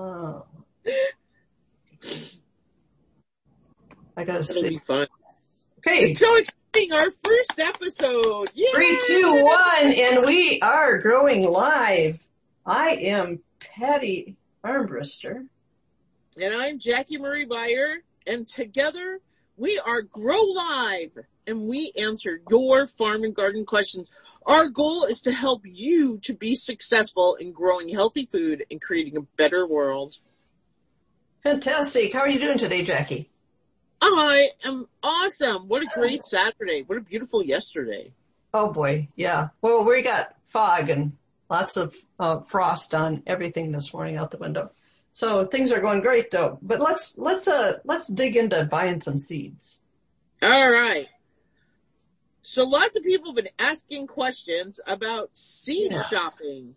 Oh. I gotta That'll be fun. Okay, It's so exciting! Our first episode. Yay! three, two, one, and we are growing live. I am Patty Armbruster. And I'm Jackie Marie Beyer, and together we are Grow Live, and we answer your farm and garden questions. Our goal is to help you to be successful in growing healthy food and creating a better world. Fantastic. How are you doing today, Jackie? I am awesome. What a great Saturday. What a beautiful yesterday. Oh boy, yeah. Well, we got fog and lots of uh, frost on everything this morning out the window. So things are going great though. But let's let's uh let's dig into buying some seeds. All right. So lots of people have been asking questions about seed Yeah. shopping.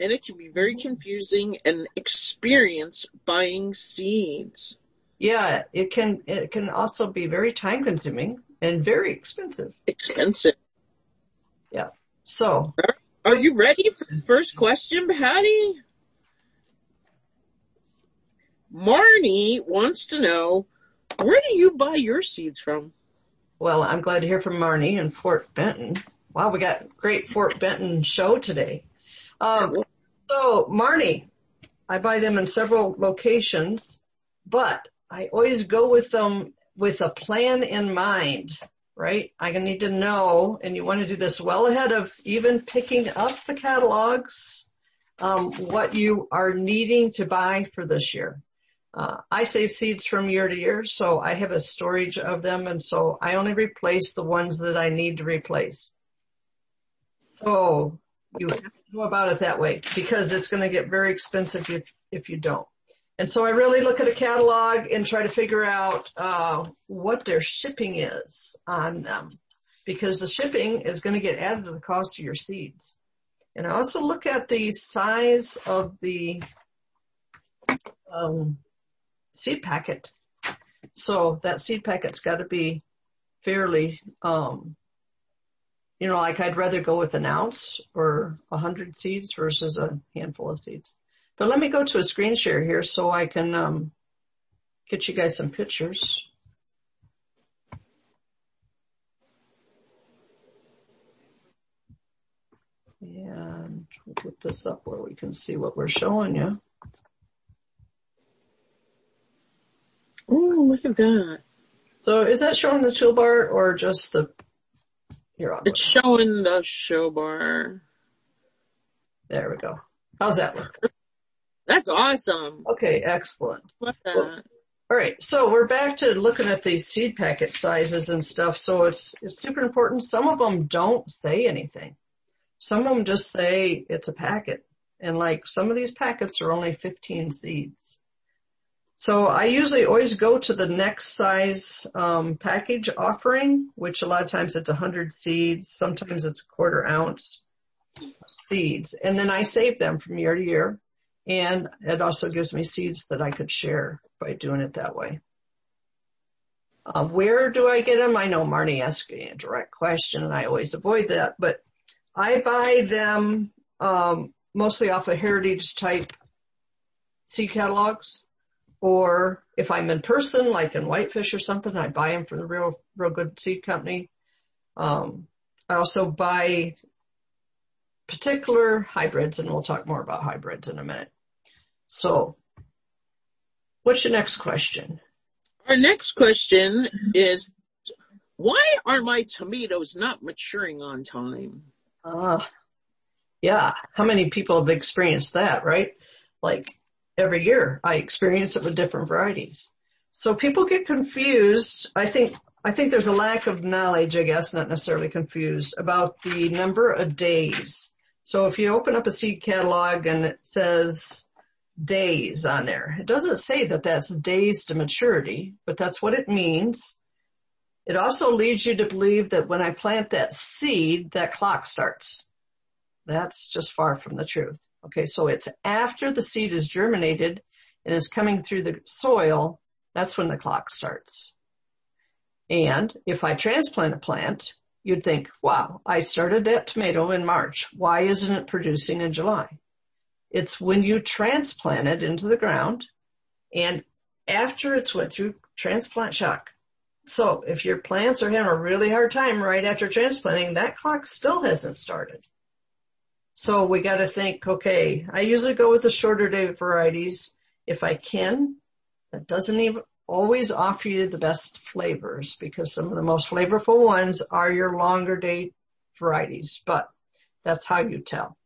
And it can be very confusing and experience buying seeds. Yeah, it can it can also be very time consuming and very expensive. Expensive. Yeah. So Are you ready for the first question, Patty? Marnie wants to know, where do you buy your seeds from? well, I'm glad to hear from Marnie in Fort Benton. Wow, we got great Fort Benton show today. Um, so Marnie, I buy them in several locations, but I always go with them with a plan in mind, right? I need to know, and you want to do this well ahead of even picking up the catalogs, um, what you are needing to buy for this year. Uh, I save seeds from year to year, so I have a storage of them, and so I only replace the ones that I need to replace. So you have to go about it that way because it's going to get very expensive if, if you don't. And so I really look at a catalog and try to figure out uh, what their shipping is on them because the shipping is going to get added to the cost of your seeds. And I also look at the size of the um, seed packet. So that seed packet's got to be fairly, um, you know, like I'd rather go with an ounce or a hundred seeds versus a handful of seeds. But let me go to a screen share here so I can um, get you guys some pictures. And we'll put this up where we can see what we're showing you. Oh, look at that. So is that showing the toolbar or just the, here, I'll- It's showing the show bar. there we go. How's that look? That's awesome. Okay, excellent. Love that. All right, so we're back to looking at these seed packet sizes and stuff. So it's it's super important. Some of them don't say anything. Some of them just say it's a packet, and like some of these packets are only 15 seeds. So I usually always go to the next size um, package offering, which a lot of times it's 100 seeds, sometimes it's a quarter ounce seeds, and then I save them from year to year. And it also gives me seeds that I could share by doing it that way. Uh, where do I get them? I know Marnie asked me a direct question and I always avoid that, but I buy them um, mostly off of heritage type seed catalogs. Or if I'm in person, like in Whitefish or something, I buy them from the real, real good seed company. Um, I also buy particular hybrids, and we'll talk more about hybrids in a minute. So, what's your next question? Our next question is, why are my tomatoes not maturing on time? Uh, yeah, how many people have experienced that, right? Like every year I experience it with different varieties. So people get confused. I think, I think there's a lack of knowledge, I guess, not necessarily confused about the number of days. So if you open up a seed catalog and it says days on there, it doesn't say that that's days to maturity, but that's what it means. It also leads you to believe that when I plant that seed, that clock starts. That's just far from the truth. Okay, so it's after the seed is germinated and is coming through the soil, that's when the clock starts. And if I transplant a plant, you'd think, wow, I started that tomato in March. Why isn't it producing in July? It's when you transplant it into the ground and after it's went through transplant shock. So if your plants are having a really hard time right after transplanting, that clock still hasn't started. So we got to think, okay, I usually go with the shorter day varieties if I can. That doesn't even always offer you the best flavors because some of the most flavorful ones are your longer day varieties, but that's how you tell.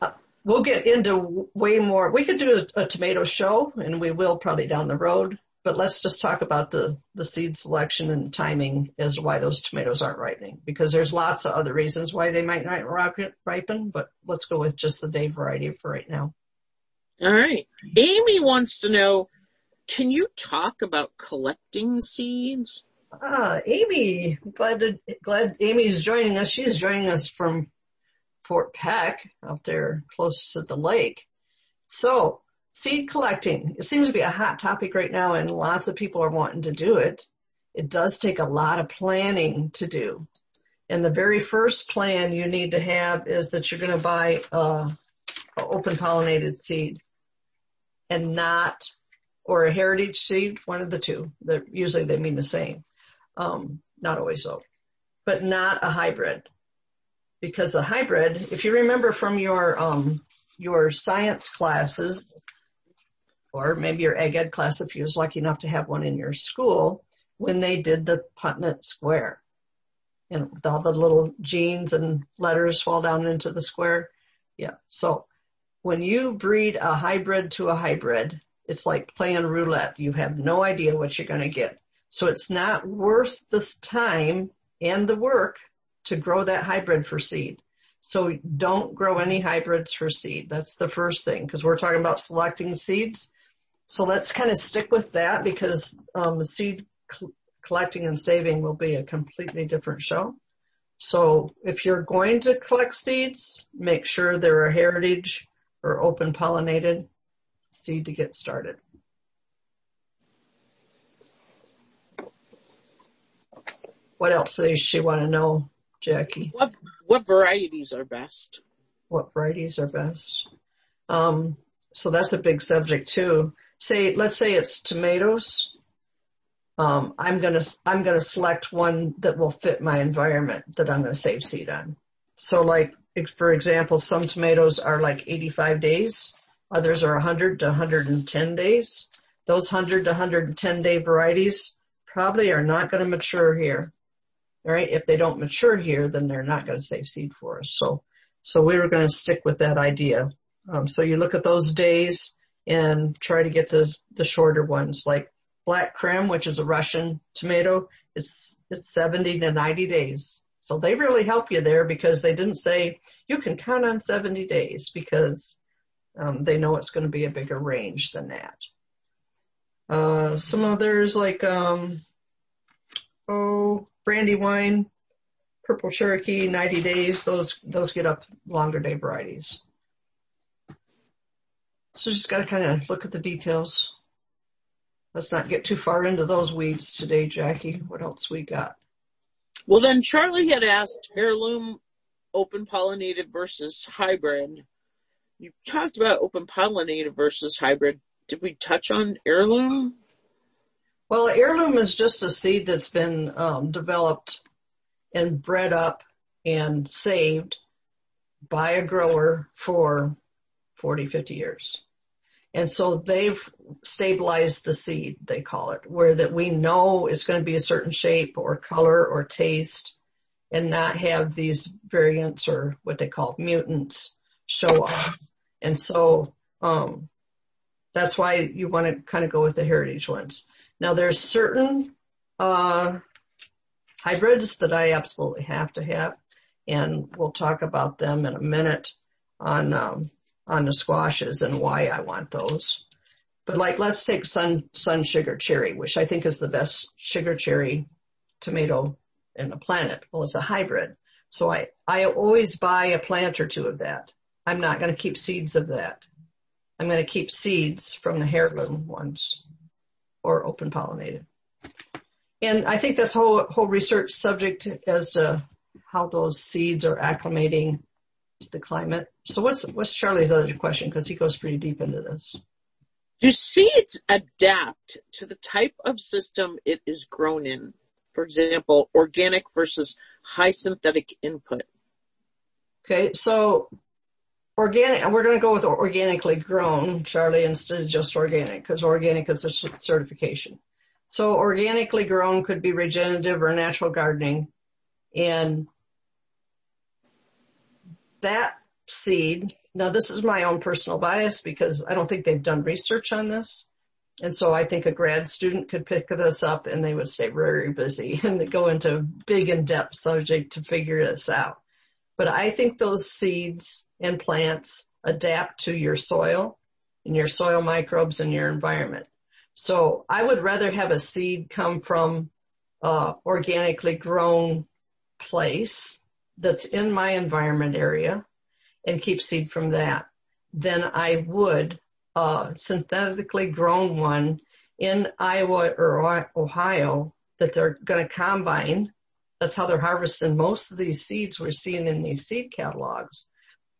Uh, we'll get into way more. We could do a, a tomato show and we will probably down the road, but let's just talk about the, the seed selection and the timing as to why those tomatoes aren't ripening because there's lots of other reasons why they might not ripen, but let's go with just the day variety for right now. All right. Amy wants to know, can you talk about collecting seeds? Ah, Amy, glad to, glad Amy's joining us. She's joining us from Fort Peck out there close to the lake. So seed collecting, it seems to be a hot topic right now and lots of people are wanting to do it. It does take a lot of planning to do. And the very first plan you need to have is that you're going to buy a, a open pollinated seed and not, or a heritage seed, one of the two. Usually they mean the same. Um, not always so, but not a hybrid. Because the hybrid, if you remember from your, um, your science classes, or maybe your ag ed class if you was lucky enough to have one in your school, when they did the Punnett square. And all the little genes and letters fall down into the square. Yeah. So when you breed a hybrid to a hybrid, it's like playing roulette. You have no idea what you're going to get. So it's not worth the time and the work to grow that hybrid for seed. So don't grow any hybrids for seed. That's the first thing because we're talking about selecting seeds. So let's kind of stick with that because um, seed cl- collecting and saving will be a completely different show. So if you're going to collect seeds, make sure they're a heritage or open pollinated seed to get started. What else does she want to know, Jackie? What what varieties are best? What varieties are best? Um, so that's a big subject too. Say, let's say it's tomatoes. Um, I'm gonna I'm gonna select one that will fit my environment that I'm gonna save seed on. So, like for example, some tomatoes are like 85 days, others are 100 to 110 days. Those 100 to 110 day varieties probably are not going to mature here. All right. If they don't mature here, then they're not going to save seed for us. So, so we were going to stick with that idea. Um, so you look at those days and try to get the, the shorter ones like black Krim, which is a Russian tomato. It's, it's 70 to 90 days. So they really help you there because they didn't say you can count on 70 days because um, they know it's going to be a bigger range than that. Uh, some others like um, oh Brandywine, purple Cherokee, 90 days. Those those get up longer day varieties. So just got to kind of look at the details. Let's not get too far into those weeds today, Jackie. What else we got? Well, then Charlie had asked heirloom open pollinated versus hybrid. You talked about open pollinated versus hybrid. Did we touch on heirloom? Well, heirloom is just a seed that's been um, developed and bred up and saved by a grower for 40, 50 years. And so they've stabilized the seed, they call it, where that we know it's going to be a certain shape or color or taste and not have these variants or what they call mutants show up. And so, um, that's why you want to kind of go with the heritage ones. Now there's certain, uh, hybrids that I absolutely have to have and we'll talk about them in a minute on, um, on the squashes and why I want those. But like, let's take sun, sun sugar cherry, which I think is the best sugar cherry tomato in the planet. Well, it's a hybrid. So I, I always buy a plant or two of that. I'm not going to keep seeds of that. I'm going to keep seeds from the heirloom ones or open pollinated. And I think that's whole, whole research subject as to how those seeds are acclimating the climate So what's what's Charlie's other question? Because he goes pretty deep into this. Do seeds adapt to the type of system it is grown in? For example, organic versus high synthetic input. Okay, so organic, we're going to go with organically grown, Charlie, instead of just organic, because organic is a certification. So organically grown could be regenerative or natural gardening. And that seed, now this is my own personal bias because I don't think they've done research on this. And so I think a grad student could pick this up and they would stay very busy and go into a big in-depth subject to figure this out. But I think those seeds and plants adapt to your soil and your soil microbes and your environment. So I would rather have a seed come from uh, organically grown place that's in my environment area and keep seed from that than I would a synthetically grown one in Iowa or Ohio that they're going to combine. That's how they're harvesting most of these seeds we're seeing in these seed catalogs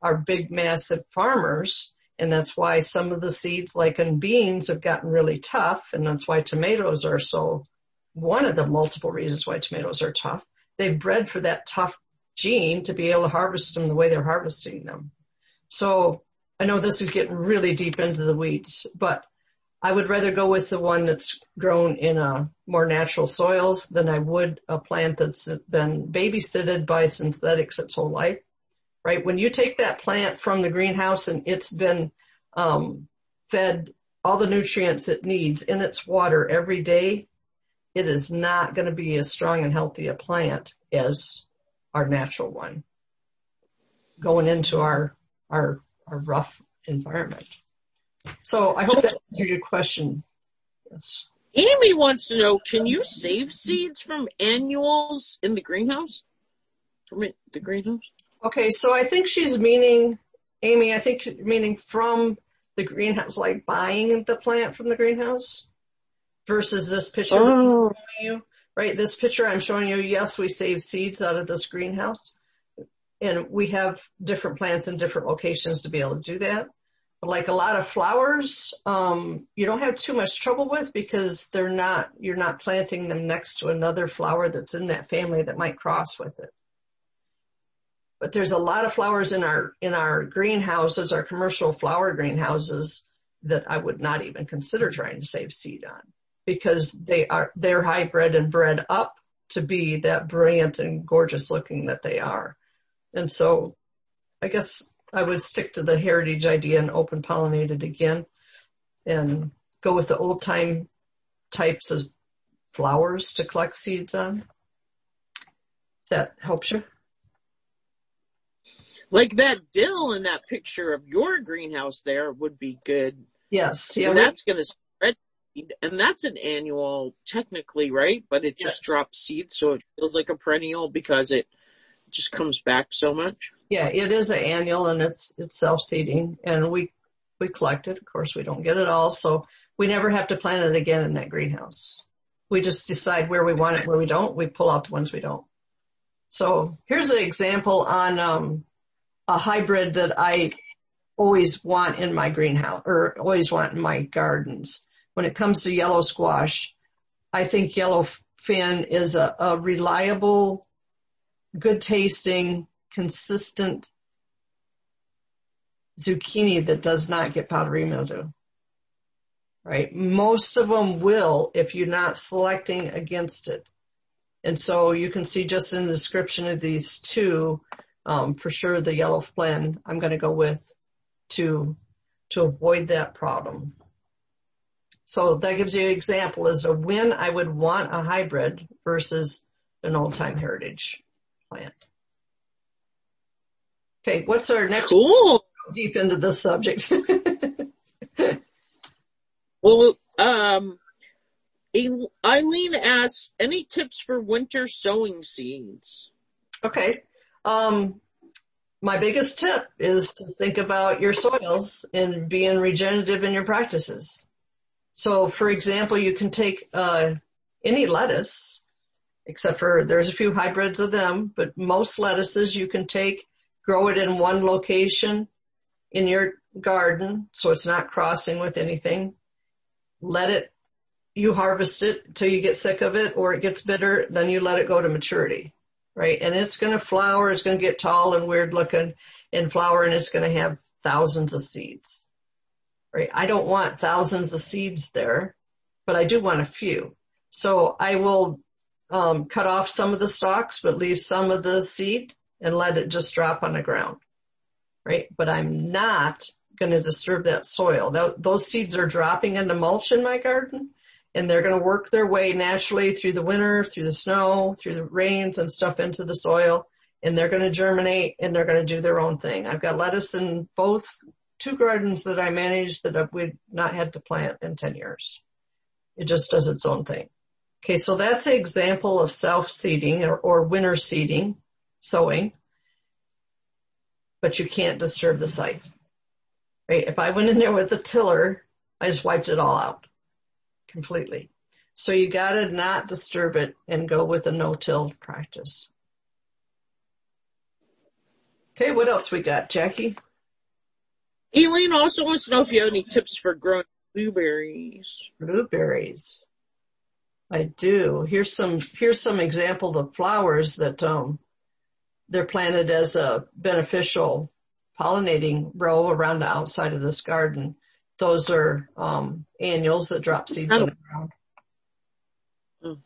are big, massive farmers. And that's why some of the seeds, like in beans, have gotten really tough. And that's why tomatoes are so, one of the multiple reasons why tomatoes are tough. They've bred for that tough gene to be able to harvest them the way they're harvesting them. So I know this is getting really deep into the weeds, but I would rather go with the one that's grown in a more natural soils than I would a plant that's been babysitted by synthetics its whole life. Right? When you take that plant from the greenhouse and it's been um, fed all the nutrients it needs in its water every day, it is not going to be as strong and healthy a plant as our natural one going into our our our rough environment. So I hope that answered your question. Yes. Amy wants to know, can you save seeds from annuals in the greenhouse? From the greenhouse? Okay, so I think she's meaning, Amy, I think meaning from the greenhouse, like buying the plant from the greenhouse versus this picture oh. you, right? This picture I'm showing you, yes, we save seeds out of this greenhouse and we have different plants in different locations to be able to do that. But like a lot of flowers, um, you don't have too much trouble with because they're not, you're not planting them next to another flower that's in that family that might cross with it. But there's a lot of flowers in our, in our greenhouses, our commercial flower greenhouses that I would not even consider trying to save seed on because they are, they're hybrid and bred up to be that brilliant and gorgeous looking that they are. And so I guess I would stick to the heritage idea and open pollinate it again and go with the old time types of flowers to collect seeds on. That helps you. Like that dill in that picture of your greenhouse there would be good. Yes. Yeah. And that's going to and that's an annual technically, right? But it just yes. drops seeds. So it feels like a perennial because it, just comes back so much? Yeah, it is an annual and it's it's self seeding and we we collect it. Of course, we don't get it all, so we never have to plant it again in that greenhouse. We just decide where we want it, where we don't. We pull out the ones we don't. So here's an example on um, a hybrid that I always want in my greenhouse or always want in my gardens. When it comes to yellow squash, I think yellow fin is a, a reliable good tasting, consistent zucchini that does not get powdery mildew. Right? Most of them will if you're not selecting against it. And so you can see just in the description of these two, um, for sure the yellow blend I'm going to go with to, to avoid that problem. So that gives you an example as of when I would want a hybrid versus an old time heritage plant. Okay, what's our next? Cool. Deep into the subject. well, um, Eileen asks, any tips for winter sowing seeds? Okay. Um, my biggest tip is to think about your soils and being regenerative in your practices. So for example, you can take, uh, any lettuce except for there's a few hybrids of them, but most lettuces you can take, grow it in one location in your garden so it's not crossing with anything. Let it, you harvest it till you get sick of it or it gets bitter, then you let it go to maturity, right? And it's going to flower, it's going to get tall and weird looking and flower and it's going to have thousands of seeds, right? I don't want thousands of seeds there, but I do want a few. So I will um, cut off some of the stalks, but leave some of the seed and let it just drop on the ground, right? But I'm not going to disturb that soil. those seeds are dropping into mulch in my garden and they're going to work their way naturally through the winter, through the snow, through the rains and stuff into the soil and they're going to germinate and they're going to do their own thing. I've got lettuce in both two gardens that I manage that we've not had to plant in 10 years. It just does its own thing. Okay, so that's an example of self-seeding or, or winter seeding, sowing, but you can't disturb the site. Right? If I went in there with a tiller, I just wiped it all out completely. So you gotta not disturb it and go with a no-till practice. Okay, what else we got, Jackie? Eileen also wants to know if you have any tips for growing blueberries. Blueberries. I do. Here's some, here's some example of flowers that, um, they're planted as a beneficial pollinating row around the outside of this garden. Those are, um, annuals that drop seeds on the ground. Mm.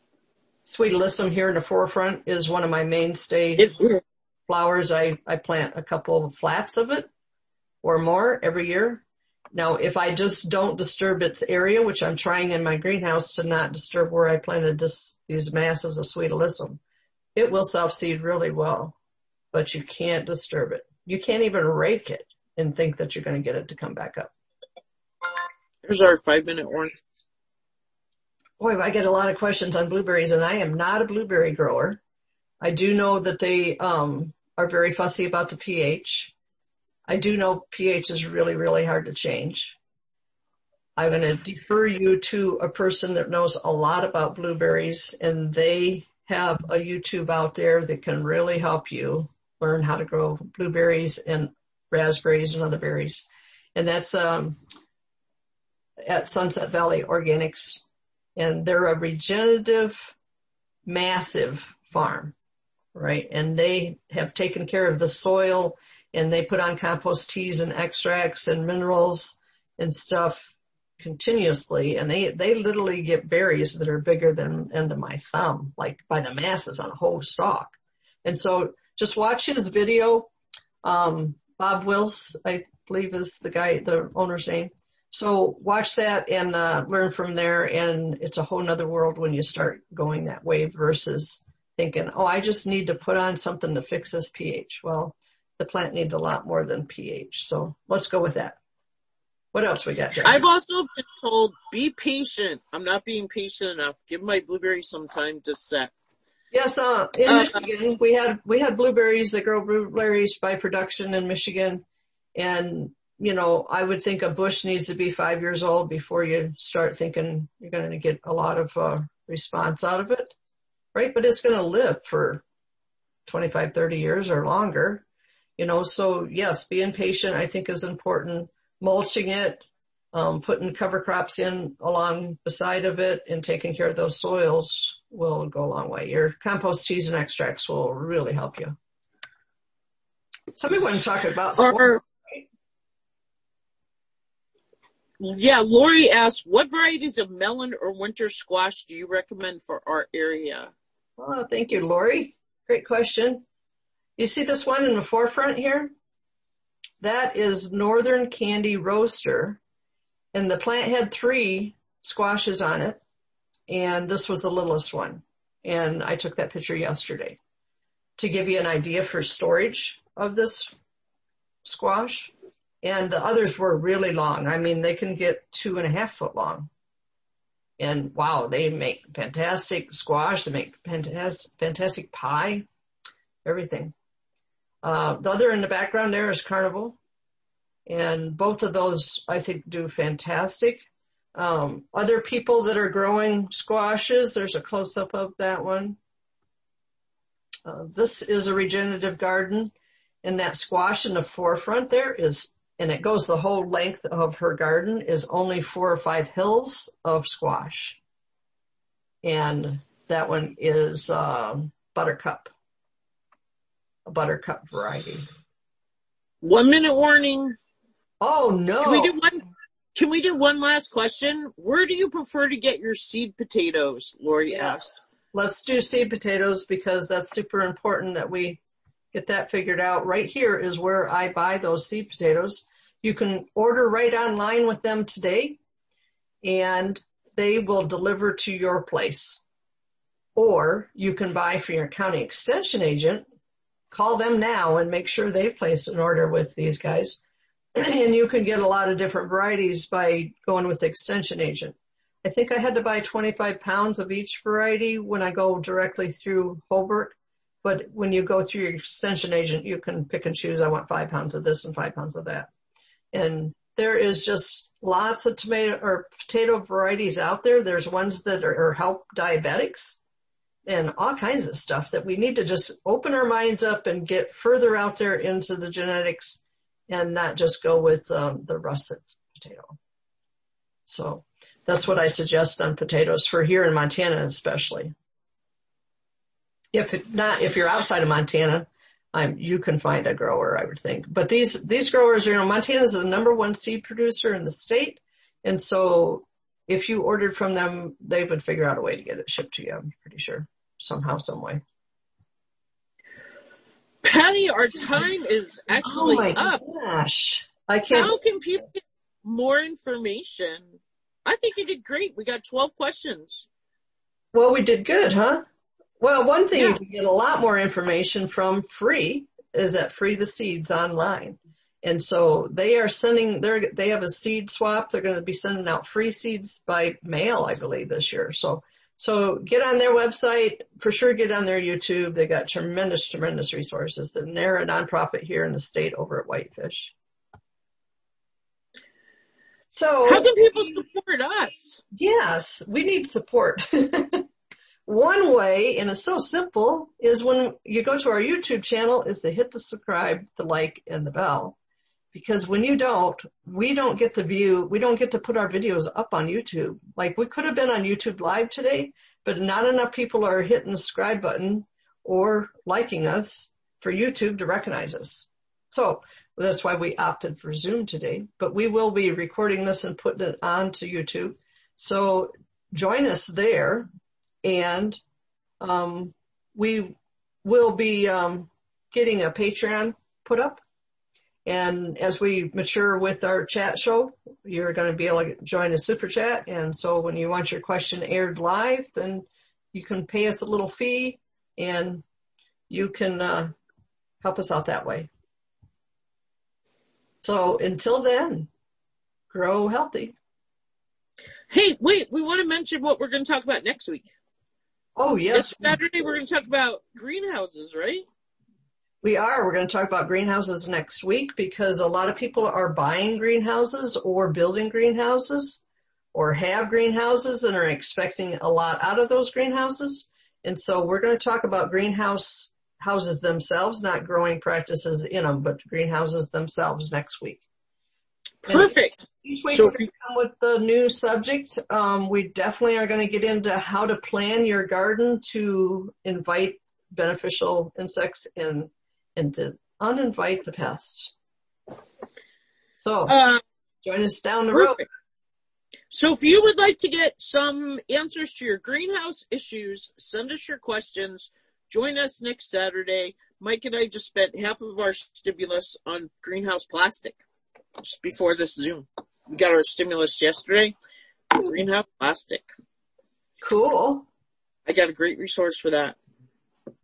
Sweet alyssum here in the forefront is one of my mainstay flowers. I, I plant a couple of flats of it or more every year. Now, if I just don't disturb its area, which I'm trying in my greenhouse to not disturb where I planted this, these masses of sweet alyssum, it will self-seed really well, but you can't disturb it. You can't even rake it and think that you're going to get it to come back up. Here's our five minute warning. Boy, I get a lot of questions on blueberries and I am not a blueberry grower. I do know that they, um, are very fussy about the pH. I do know pH is really, really hard to change. I'm going to defer you to a person that knows a lot about blueberries and they have a YouTube out there that can really help you learn how to grow blueberries and raspberries and other berries. And that's, um, at Sunset Valley Organics and they're a regenerative, massive farm, right? And they have taken care of the soil and they put on compost teas and extracts and minerals and stuff continuously and they they literally get berries that are bigger than end of my thumb like by the masses on a whole stalk. And so just watch his video. Um bob wills i believe is the guy the owner's name. So watch that and uh, learn from there and it's a whole nother world when you start going that way versus thinking oh i just need to put on something to fix this ph. Well the plant needs a lot more than pH. So let's go with that. What else we got? I've also been told be patient. I'm not being patient enough. Give my blueberries some time to set. Yes, uh, in uh, Michigan we had we had blueberries that grow blueberries by production in Michigan, and you know I would think a bush needs to be five years old before you start thinking you're going to get a lot of uh, response out of it, right? But it's going to live for 25, 30 years or longer. You know, so yes, being patient I think is important. Mulching it, um, putting cover crops in along beside of it and taking care of those soils will go a long way. Your compost teas and extracts will really help you. Somebody want to talk about or, Yeah, Lori asked, what varieties of melon or winter squash do you recommend for our area? Well, thank you, Lori. Great question. You see this one in the forefront here? That is Northern Candy Roaster. And the plant had three squashes on it. And this was the littlest one. And I took that picture yesterday to give you an idea for storage of this squash. And the others were really long. I mean, they can get two and a half foot long. And wow, they make fantastic squash. They make fantastic, fantastic pie, everything. Uh, the other in the background there is Carnival. And both of those I think do fantastic. Um, other people that are growing squashes, there's a close up of that one. Uh, this is a regenerative garden and that squash in the forefront there is and it goes the whole length of her garden is only four or five hills of squash. And that one is um, buttercup, a buttercup variety. One minute warning. Oh no! Can we do one? Can we do one last question? Where do you prefer to get your seed potatoes, Lori asks? Let's do seed potatoes because that's super important that we get that figured out. Right here is where I buy those seed potatoes. You can order right online with them today and they will deliver to your place. Or you can buy from your county extension agent. Call them now and make sure they've placed an order with these guys. and you can get a lot of different varieties by going with the extension agent. I think I had to buy 25 pounds of each variety when I go directly through Holbrook. But when you go through your extension agent, you can pick and choose. I want five pounds of this and five pounds of that. And there is just lots of tomato or potato varieties out there. There's ones that are help diabetics and all kinds of stuff that we need to just open our minds up and get further out there into the genetics and not just go with um, the russet potato. So that's what I suggest on potatoes for here in Montana, especially. If not, if you're outside of Montana, um, you can find a grower, I would think. But these, these growers, you know, Montana is the number one seed producer in the state. And so if you ordered from them, they would figure out a way to get it shipped to you. I'm pretty sure somehow, some way. Patty, our time is actually oh my up. Gosh, I can't. How can people get more information? I think you did great. We got 12 questions. Well, we did good, huh? Well, one thing Yeah. you can get a lot more information from free is at Free the Seeds online. And so they are sending, they're, they have a seed swap. They're going to be sending out free seeds by mail, I believe, this year. So, so get on their website, for sure get on their YouTube. They got tremendous, tremendous resources. And they're a nonprofit here in the state over at Whitefish. So How can people support us? Yes, we need support. One way, and it's so simple, is when you go to our YouTube channel is to hit the subscribe, the like, and the bell. Because when you don't, we don't get to view, we don't get to put our videos up on YouTube. Like we could have been on YouTube live today, but not enough people are hitting the subscribe button or liking us for YouTube to recognize us. So that's why we opted for Zoom today, but we will be recording this and putting it onto YouTube. So join us there and, um, we will be, um, getting a Patreon put up. And as we mature with our chat show, you're going to be able to join a super chat. And so when you want your question aired live, then you can pay us a little fee and you can, uh, help us out that way. So until then, grow healthy. Hey, wait, we want to mention what we're going to talk about next week. Oh yes, It's Saturday, we're going to talk about greenhouses, right? We are. We're going to talk about greenhouses next week because a lot of people are buying greenhouses or building greenhouses or have greenhouses and are expecting a lot out of those greenhouses. And so we're going to talk about greenhouse houses themselves, not growing practices in them, but greenhouses themselves next week. Perfect. Each week So we're going to come with the new subject. Um, we definitely are going to get into how to plan your garden to invite beneficial insects and and to uninvite the pests. So Uh, join us down the road. So if you would like to get some answers to your greenhouse issues, send us your questions. Join us next Saturday. Mike and I just spent half of our stimulus on greenhouse plastic just before this Zoom. We got our stimulus yesterday. Greenhouse plastic. Cool. I got a great resource for that.